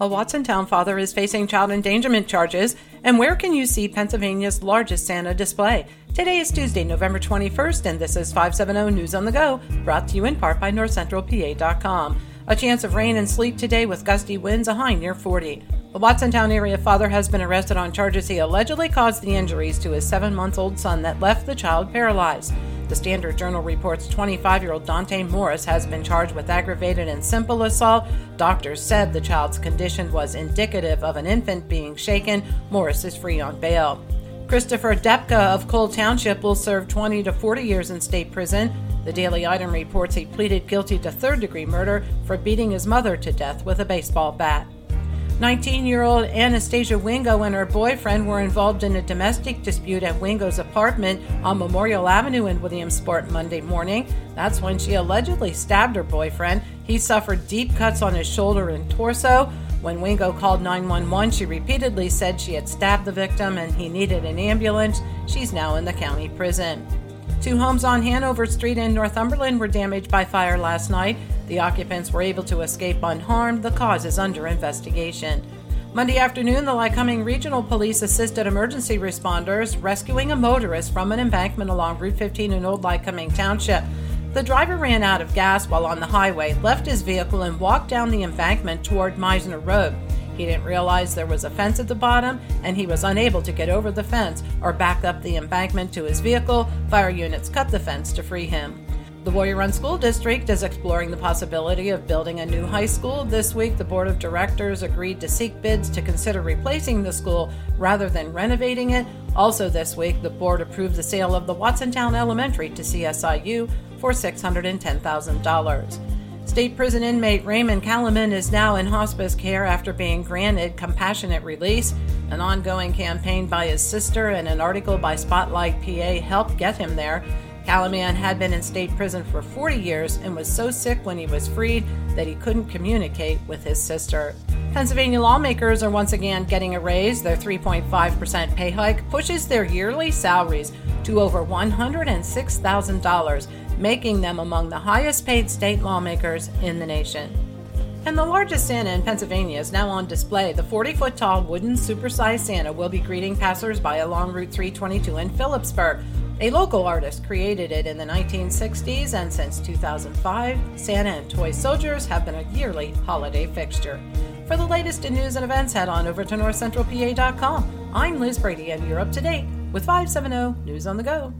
A Watsontown father is facing child endangerment charges. And where can you see Pennsylvania's largest Santa display? Today is Tuesday, November 21st, and this is 570 News on the Go, brought to you in part by NorthCentralPA.com. A chance of rain and sleet today with gusty winds, a high near 40. A Watsontown area father has been arrested on charges he allegedly caused the injuries to his seven month old son that left the child paralyzed. The Standard Journal reports 25 year old Dante Morris has been charged with aggravated and simple assault. Doctors said the child's condition was indicative of an infant being shaken. Morris is free on bail. Christopher Depka of Coal Township will serve 20 to 40 years in state prison. The Daily Item reports he pleaded guilty to third degree murder for beating his mother to death with a baseball bat. 19 year old Anastasia Wingo and her boyfriend were involved in a domestic dispute at Wingo's apartment on Memorial Avenue in Williamsport Monday morning. That's when she allegedly stabbed her boyfriend. He suffered deep cuts on his shoulder and torso. When Wingo called 911, she repeatedly said she had stabbed the victim and he needed an ambulance. She's now in the county prison. Two homes on Hanover Street in Northumberland were damaged by fire last night. The occupants were able to escape unharmed. The cause is under investigation. Monday afternoon, the Lycoming Regional Police assisted emergency responders rescuing a motorist from an embankment along Route 15 in Old Lycoming Township. The driver ran out of gas while on the highway, left his vehicle, and walked down the embankment toward Meisner Road. He didn't realize there was a fence at the bottom, and he was unable to get over the fence or back up the embankment to his vehicle. Fire units cut the fence to free him. The Warrior Run School District is exploring the possibility of building a new high school. This week, the Board of Directors agreed to seek bids to consider replacing the school rather than renovating it. Also, this week, the board approved the sale of the Watsontown Elementary to CSIU for $610,000. State prison inmate Raymond Kalaman is now in hospice care after being granted compassionate release. An ongoing campaign by his sister and an article by Spotlight PA helped get him there. Kalaman had been in state prison for 40 years and was so sick when he was freed that he couldn't communicate with his sister. Pennsylvania lawmakers are once again getting a raise. Their 3.5% pay hike pushes their yearly salaries to over $106,000 making them among the highest paid state lawmakers in the nation. And the largest Santa in Pennsylvania is now on display. The 40 foot tall wooden supersized Santa will be greeting passersby along Route 322 in Philipsburg. A local artist created it in the 1960s, and since 2005, Santa and toy soldiers have been a yearly holiday fixture. For the latest in news and events, head on over to northcentralpa.com. I'm Liz Brady, and you're up to date with 570 News on the Go.